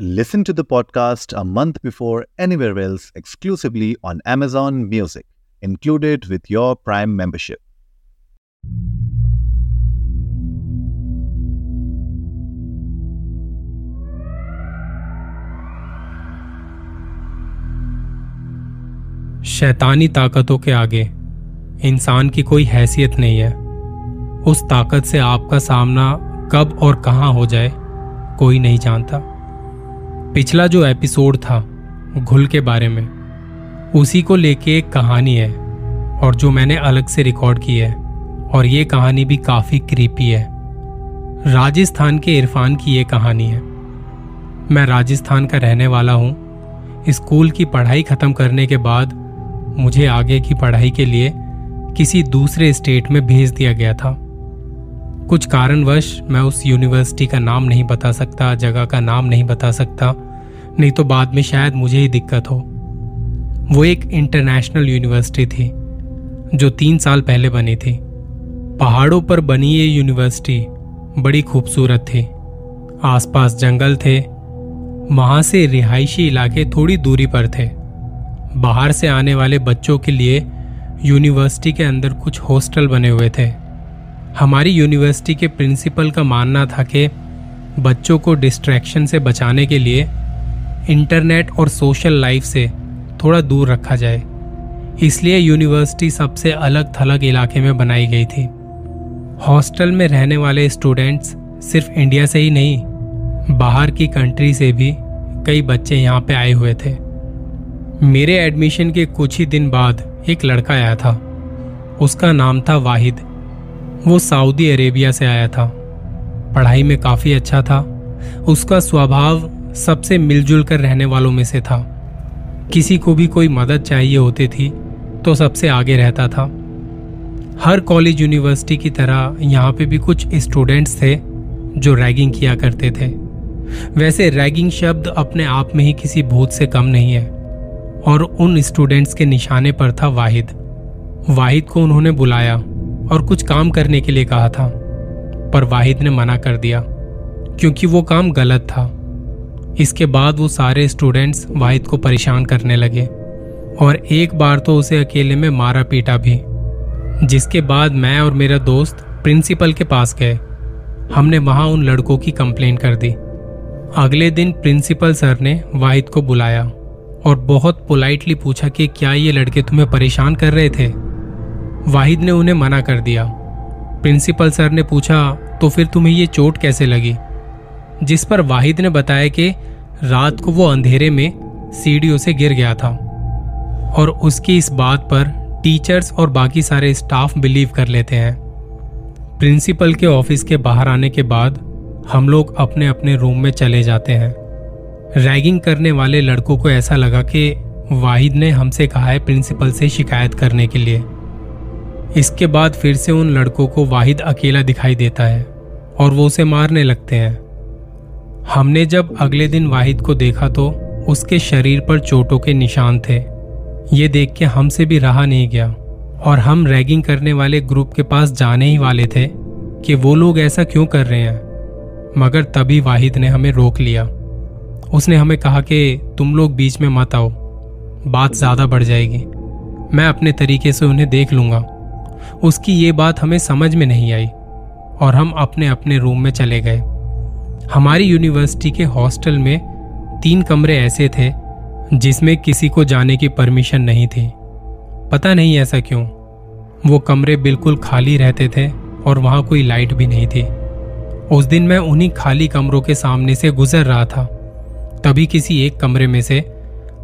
Listen to the podcast a month before anywhere else exclusively on Amazon Music, included with your Prime membership. शैतानी ताकतों के आगे इंसान की कोई हैसियत नहीं है उस ताकत से आपका सामना कब और कहाँ हो जाए कोई नहीं जानता पिछला जो एपिसोड था, घुल के बारे में, उसी को लेके एक कहानी है, और जो मैंने अलग से रिकॉर्ड की है, और ये कहानी भी काफ़ी क्रीपी है। राजस्थान के इरफान की ये कहानी है। मैं राजस्थान का रहने वाला हूँ। स्कूल की पढ़ाई खत्म करने के बाद मुझे आगे की पढ़ाई के लिए किसी दूसरे स्टेट में भेज दिया गया था। कुछ कारणवश मैं उस यूनिवर्सिटी का नाम नहीं बता सकता, जगह का नाम नहीं बता सकता। नहीं तो बाद में शायद मुझे ही दिक्कत हो। वो एक इंटरनेशनल यूनिवर्सिटी थी, जो तीन साल पहले बनी थी। पहाड़ों पर बनी ये यूनिवर्सिटी बड़ी खूबसूरत थी। आसपास जंगल थे। वहाँ से रिहायशी इलाके थोड़ी दूरी पर थे। बाहर से आने वाले बच्चों के लिए यूनिवर्सिटी के अंदर कुछ हॉस्टल बने हुए थे। हमारी यूनिवर्सिटी के प्रिंसिपल का मानना था कि बच्चों को डिस्ट्रैक्शन से बचाने के लिए इंटरनेट और सोशल लाइफ से थोड़ा दूर रखा जाए। इसलिए यूनिवर्सिटी सबसे अलग थलग इलाके में बनाई गई थी। हॉस्टल में रहने वाले स्टूडेंट्स सिर्फ़ इंडिया से ही नहीं, बाहर की कंट्री से भी कई बच्चे यहाँ पे आए हुए थे। मेरे एडमिशन के कुछ ही दिन बाद एक लड़का आया था। उसका नाम था वाहिद। वो सऊदी अरेबिया से आया था। पढ़ाई में काफ़ी अच्छा था। उसका स्वभाव सबसे मिलजुल कर रहने वालों में से था। किसी को भी कोई मदद चाहिए होती थी तो सबसे आगे रहता था। हर कॉलेज यूनिवर्सिटी की तरह यहाँ पे भी कुछ स्टूडेंट्स थे जो रैगिंग किया करते थे। वैसे रैगिंग शब्द अपने आप में ही किसी भूत से कम नहीं है। और उन स्टूडेंट्स के निशाने पर था वाहिद। वाहिद को उन्होंने बुलाया। और कुछ काम करने के लिए कहा था, पर वाहिद ने मना कर दिया, क्योंकि वो काम गलत था। इसके बाद वो सारे स्टूडेंट्स वाहिद को परेशान करने लगे, और एक बार तो उसे अकेले में मारा पीटा भी, जिसके बाद मैं और मेरा दोस्त प्रिंसिपल के पास गए। हमने वहाँ उन लड़कों की कंप्लेन कर दी। अगले दिन प्रिंसिपल सर ने वाहिद को बुलाया, और बहुत पोलाइटली पूछा कि क्या ये लड़के तुम्हें परेशान कर रहे थे? वाहिद ने उन्हें मना कर दिया। प्रिंसिपल सर ने पूछा तो फिर तुम्हें ये चोट कैसे लगी? जिस पर वाहिद ने बताया कि रात को वो अंधेरे में सीढ़ियों से गिर गया था। और उसकी इस बात पर टीचर्स और बाकी सारे स्टाफ बिलीव कर लेते हैं। प्रिंसिपल के ऑफ़िस के बाहर आने के बाद हम लोग अपने अपने रूम में चले जाते हैं। रैगिंग करने वाले लड़कों को ऐसा लगा कि वाहिद ने हमसे कहा है प्रिंसिपल से शिकायत करने के लिए। इसके बाद फिर से उन लड़कों को वाहिद अकेला दिखाई देता है और वो उसे मारने लगते हैं। हमने जब अगले दिन वाहिद को देखा तो उसके शरीर पर चोटों के निशान थे। ये देख के हमसे भी रहा नहीं गया और हम रैगिंग करने वाले ग्रुप के पास जाने ही वाले थे कि वो लोग ऐसा क्यों कर रहे हैं। मगर तभी वाहिद ने हमें रोक लिया। उसने हमें कहा कि तुम लोग बीच में मत आओ, बात ज़्यादा बढ़ जाएगी। मैं अपने तरीके से उन्हें देख लूँगा। उसकी ये बात हमें समझ में नहीं आई और हम अपने अपने रूम में चले गए। हमारी यूनिवर्सिटी के हॉस्टल में तीन कमरे ऐसे थे जिसमें किसी को जाने की परमिशन नहीं थी। पता नहीं ऐसा क्यों, वो कमरे बिल्कुल खाली रहते थे और वहाँ कोई लाइट भी नहीं थी। उस दिन मैं उन्हीं खाली कमरों के सामने से गुजर रहा था। तभी किसी एक कमरे में से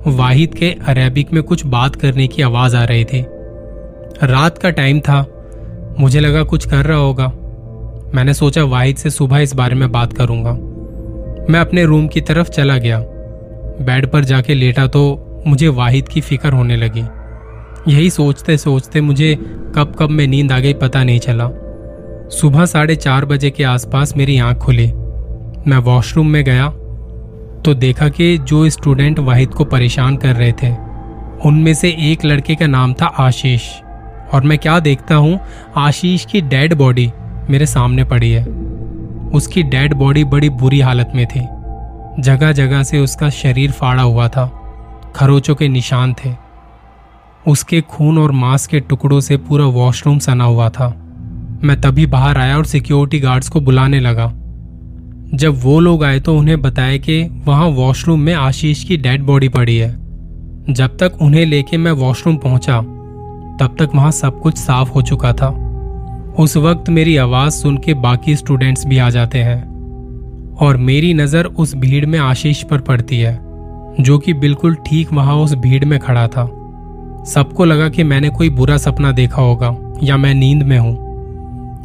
वाहिद के अरेबिक में कुछ बात करने की आवाज़ आ रही थी। रात का टाइम था। मुझे लगा कुछ कर रहा होगा। मैंने सोचा वाहिद से सुबह इस बारे में बात करूँगा। मैं अपने रूम की तरफ़ चला गया। बेड पर जाके लेटा तो मुझे वाहिद की फ़िक्र होने लगी। यही सोचते सोचते मुझे कब कब में नींद आ गई पता नहीं चला। सुबह साढ़े चार बजे के आसपास मेरी आँख खुली। मैं वॉशरूम में गया तो देखा कि जो स्टूडेंट वाहिद को परेशान कर रहे थे, उनमें से एक लड़के का नाम था आशीष। और मैं क्या देखता हूँ? आशीष की डेड बॉडी मेरे सामने पड़ी है। उसकी डेड बॉडी बड़ी बुरी हालत में थी। जगह जगह से उसका शरीर फाड़ा हुआ था। खरोचों के निशान थे। उसके खून और मांस के टुकड़ों से पूरा वॉशरूम सना हुआ था। मैं तभी बाहर आया और सिक्योरिटी गार्ड्स को बुलाने लगा। जब वो लोग आए तो उन्हें बताया कि वहाँ वॉशरूम में आशीष की डेड बॉडी पड़ी है। जब तक उन्हें लेके मैं वॉशरूम पहुँचा तब तक वहाँ सब कुछ साफ़ हो चुका था। उस वक्त मेरी आवाज़ सुन के बाकी स्टूडेंट्स भी आ जाते हैं। और मेरी नज़र उस भीड़ में आशीष पर पड़ती है, जो कि बिल्कुल ठीक वहाँ उस भीड़ में खड़ा था। सबको लगा कि मैंने कोई बुरा सपना देखा होगा, या मैं नींद में हूँ।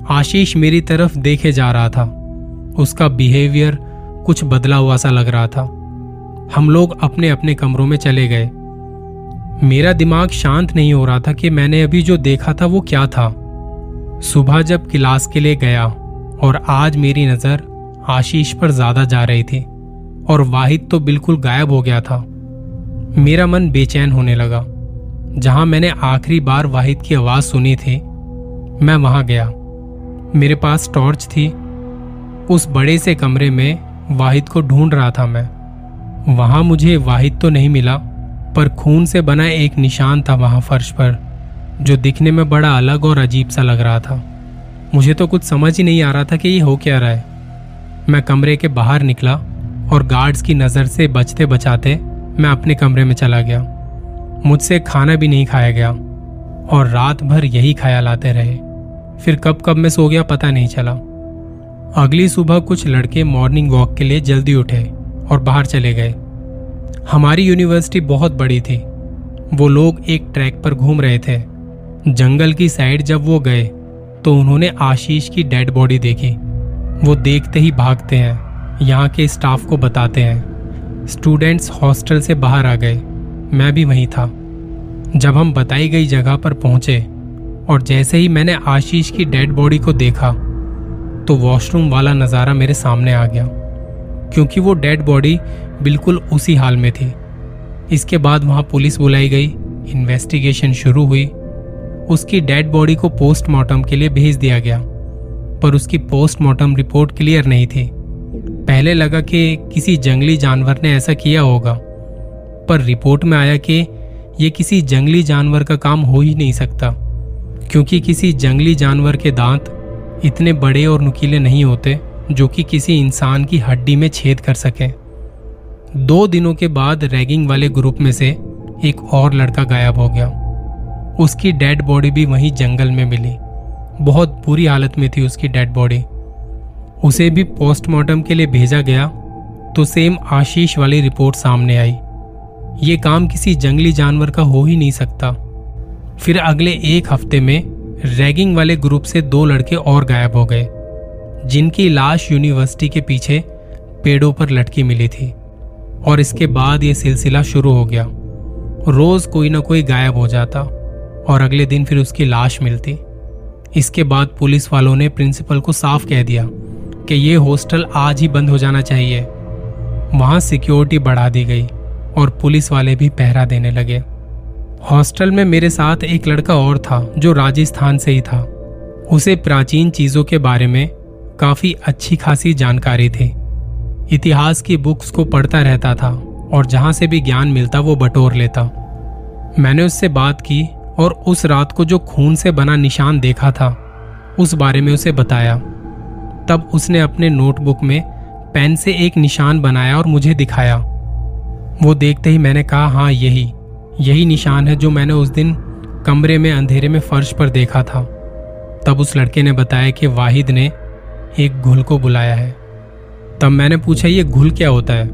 आशीष मेरी तरफ़ देखे जा रहा था। उसका बिहेवियर कुछ बदला हुआ सा लग रहा था। हम लोग अपने अपने कमरों में चले गए। मेरा दिमाग शांत नहीं हो रहा था कि मैंने अभी जो देखा था वो क्या था। सुबह जब क्लास के लिए गया और आज मेरी नज़र आशीष पर ज़्यादा जा रही थी और वाहिद तो बिल्कुल गायब हो गया था, मेरा मन बेचैन होने लगा। जहाँ मैंने आखिरी बार वाहिद की आवाज़ सुनी थी, मैं वहाँ गया। मेरे पास टॉर्च थी। उस बड़े से कमरे में वाहिद को ढूंढ रहा था मैं। वहाँ मुझे वाहिद तो नहीं मिला पर खून से बना एक निशान था वहाँ फर्श पर, जो दिखने में बड़ा अलग और अजीब सा लग रहा था। मुझे तो कुछ समझ ही नहीं आ रहा था कि ये हो क्या रहा है। मैं कमरे के बाहर निकला और गार्ड्स की नज़र से बचते बचाते मैं अपने कमरे में चला गया। मुझसे खाना भी नहीं खाया गया और रात भर यही ख्याल आते रहे। फिर कब कब मैं सो गया पता नहीं चला। अगली सुबह कुछ लड़के मॉर्निंग वॉक के लिए जल्दी उठे और बाहर चले गए। हमारी यूनिवर्सिटी बहुत बड़ी थी। वो लोग एक ट्रैक पर घूम रहे थे। जंगल की साइड जब वो गए तो उन्होंने आशीष की डेड बॉडी देखी। वो देखते ही भागते हैं, यहाँ के स्टाफ को बताते हैं। स्टूडेंट्स हॉस्टल से बाहर आ गए। मैं भी वहीं था। जब हम बताई गई जगह पर पहुँचे, और जैसे ही मैंने आशीष की डेड बॉडी को देखा तो वॉशरूम वाला नज़ारा मेरे सामने आ गया। क्योंकि वो डेड बॉडी बिल्कुल उसी हाल में थी। इसके बाद वहाँ पुलिस बुलाई गई इन्वेस्टिगेशन शुरू हुई। उसकी डेड बॉडी को पोस्टमार्टम के लिए भेज दिया गया, पर उसकी पोस्टमार्टम रिपोर्ट क्लियर नहीं थी। पहले लगा कि किसी जंगली जानवर ने ऐसा किया होगा, पर रिपोर्ट में आया कि यह किसी जंगली जानवर का काम हो ही नहीं सकता, क्योंकि किसी जंगली जानवर के दांत इतने बड़े और नुकीले नहीं होते, जो कि किसी इंसान की हड्डी में छेद कर सके। दो दिनों के बाद रैगिंग वाले ग्रुप में से एक और लड़का गायब हो गया। उसकी डेड बॉडी भी वहीं जंगल में मिली। बहुत बुरी हालत में थी उसकी डेड बॉडी। उसे भी पोस्टमार्टम के लिए भेजा गया तो सेम आशीष वाली रिपोर्ट सामने आई। ये काम किसी जंगली जानवर का हो ही नहीं सकता। फिर अगले एक हफ़्ते में रैगिंग वाले ग्रुप से दो लड़के और गायब हो गए, जिनकी लाश यूनिवर्सिटी के पीछे पेड़ों पर लटकी मिली थी। और इसके बाद ये सिलसिला शुरू हो गया। रोज कोई ना कोई गायब हो जाता और अगले दिन फिर उसकी लाश मिलती। इसके बाद पुलिस वालों ने प्रिंसिपल को साफ़ कह दिया कि ये हॉस्टल आज ही बंद हो जाना चाहिए। वहाँ सिक्योरिटी बढ़ा दी गई और पुलिस वाले भी पहरा देने लगे। हॉस्टल में मेरे साथ एक लड़का और था जो राजस्थान से ही था। उसे प्राचीन चीज़ों के बारे में काफ़ी अच्छी खासी जानकारी थी। इतिहास की बुक्स को पढ़ता रहता था और जहाँ से भी ज्ञान मिलता वो बटोर लेता। मैंने उससे बात की और उस रात को जो खून से बना निशान देखा था, उस बारे में उसे बताया। तब उसने अपने नोटबुक में पेन से एक निशान बनाया और मुझे दिखाया। वो देखते ही मैंने कहा हाँ यही यही निशान है जो मैंने उस दिन कमरे में अंधेरे में फर्श पर देखा था। तब उस लड़के ने बताया कि वाहिद ने एक घुल को बुलाया है। तब मैंने पूछा, ये घुल क्या होता है?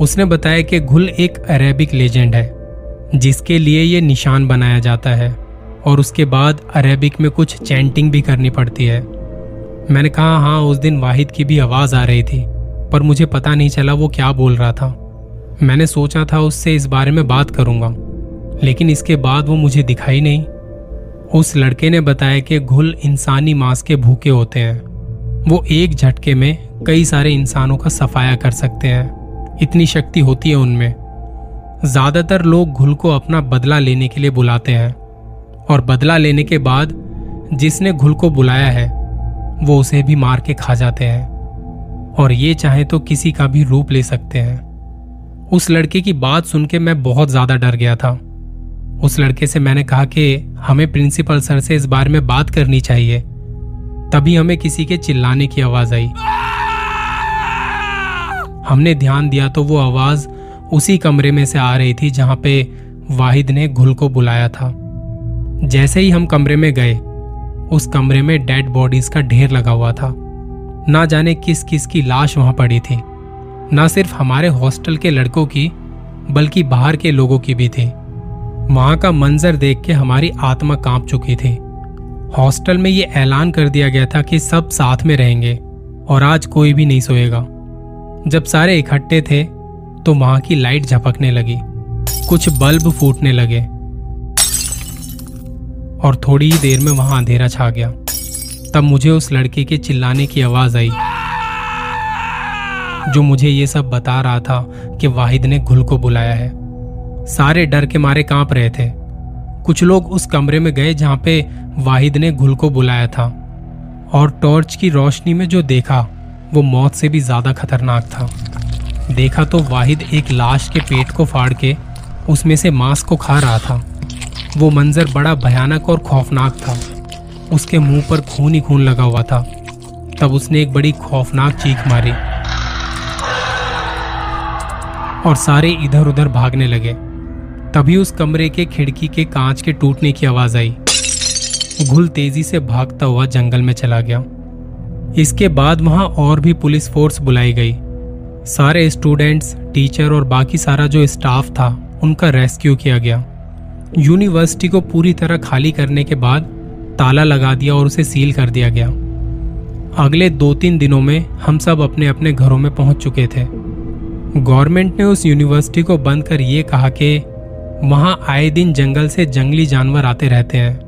उसने बताया कि घुल एक अरेबिक लेजेंड है, जिसके लिए ये निशान बनाया जाता है, और उसके बाद अरेबिक में कुछ चैंटिंग भी करनी पड़ती है। मैंने कहा हाँ उस दिन वाहिद की भी आवाज़ आ रही थी, पर मुझे पता नहीं चला वो क्या बोल रहा था। मैंने सोचा था उससे इस बारे में बात करूँगा, लेकिन इसके बाद वो मुझे दिखाई नहीं। उस लड़के ने बताया कि घुल इंसानी मांस के भूखे होते हैं। वो एक झटके में कई सारे इंसानों का सफाया कर सकते हैं। इतनी शक्ति होती है उनमें। ज़्यादातर लोग घुल को अपना बदला लेने के लिए बुलाते हैं। और बदला लेने के बाद जिसने घुल को बुलाया है, वो उसे भी मार के खा जाते हैं। और ये चाहे तो किसी का भी रूप ले सकते हैं। उस लड़के की बात सुन के मैं बहुत ज़्यादा डर गया था। उस लड़के से मैंने कहा कि हमें प्रिंसिपल सर से इस बारे में बात करनी चाहिए। तभी हमें किसी के चिल्लाने की आवाज़ आई। हमने ध्यान दिया तो वो आवाज़ उसी कमरे में से आ रही थी जहाँ पे वाहिद ने घुल को बुलाया था। जैसे ही हम कमरे में गए, उस कमरे में डेड बॉडीज का ढेर लगा हुआ था। ना जाने किस किस की लाश वहाँ पड़ी थी। ना सिर्फ़ हमारे हॉस्टल के लड़कों की, बल्कि बाहर के लोगों की भी थी। वहाँ का मंजर देख के हमारी आत्मा काँप चुकी थी। हॉस्टल में ये ऐलान कर दिया गया था कि सब साथ में रहेंगे और आज कोई भी नहीं सोएगा। जब सारे इकट्ठे थे तो वहाँ की लाइट झपकने लगी। कुछ बल्ब फूटने लगे। और थोड़ी ही देर में वहाँ अंधेरा छा गया। तब मुझे उस लड़के के चिल्लाने की आवाज़ आई, जो मुझे ये सब बता रहा था कि वाहिद ने घुल को बुलाया है। सारे डर के मारे काँप रहे थे। कुछ लोग उस कमरे में गए जहाँ पे वाहिद ने घुल को बुलाया था। और टॉर्च की रोशनी में जो देखा वो मौत से भी ज़्यादा खतरनाक था। देखा तो वाहिद एक लाश के पेट को फाड़ के उसमें से मांस को खा रहा था। वो मंजर बड़ा भयानक और खौफनाक था। उसके मुँह पर खून ही खून लगा हुआ था। तब उसने एक बड़ी खौफनाक चीख मारी और सारे इधर उधर भागने लगे। तभी उस कमरे के खिड़की के कांच के टूटने की आवाज़ आई। घुल तेज़ी से भागता हुआ जंगल में चला गया। इसके बाद वहाँ और भी पुलिस फोर्स बुलाई गई। सारे स्टूडेंट्स, टीचर और बाकी सारा जो स्टाफ था, उनका रेस्क्यू किया गया। यूनिवर्सिटी को पूरी तरह खाली करने के बाद ताला लगा दिया और उसे सील कर दिया गया। अगले दो तीन दिनों में हम सब अपने अपने घरों में पहुँच चुके थे। गवर्नमेंट ने उस यूनिवर्सिटी को बंद कर ये कहा कि वहाँ आए दिन जंगल से जंगली जानवर आते रहते हैं,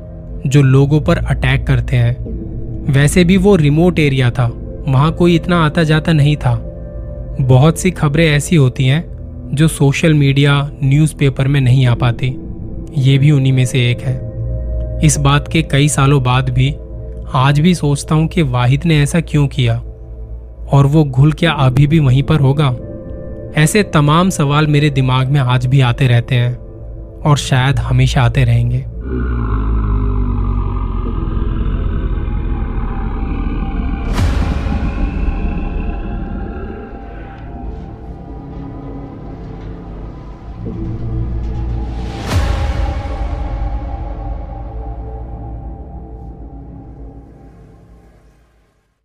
जो लोगों पर अटैक करते हैं। वैसे भी वो रिमोट एरिया था। वहाँ कोई इतना आता जाता नहीं था। बहुत सी खबरें ऐसी होती हैं, जो सोशल मीडिया न्यूज़पेपर में नहीं आ पाती। ये भी उन्हीं में से एक है। इस बात के कई सालों बाद भी, आज भी सोचता हूँ कि वाहिद ने ऐसा क्यों किया? और वो घुल क्या अभी भी वहीं पर होगा? ऐसे तमाम सवाल मेरे दिमाग में आज भी आते रहते हैं, और शायद हमेशा आते रहेंगे।